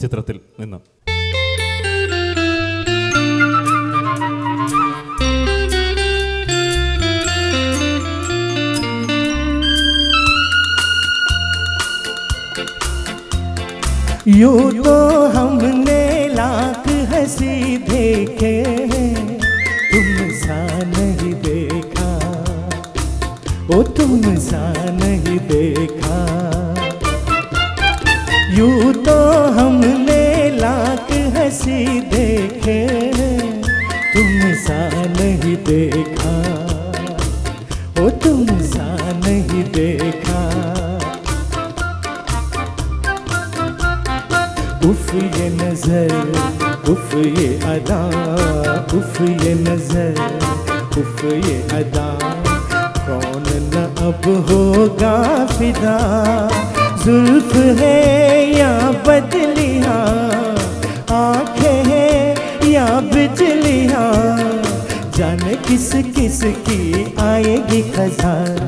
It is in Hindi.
ചിത്രത്തിൽ നിന്ന് यूं तो हमने लाख हंसी देखे तुम सा नहीं देखा ओ तुम सा नहीं देखा यूँ तो हमने लाख हँसी देखे तुम सा नहीं देखा, ओ तुम सा नहीं देखा। उफ ये नज़र, उफ ये अदा, उफ ये नज़र, उफ ये अदा। कौन न अब होगा फिदा, जुल्फ है बिजलियाँ जाने किस किस की आएगी खजा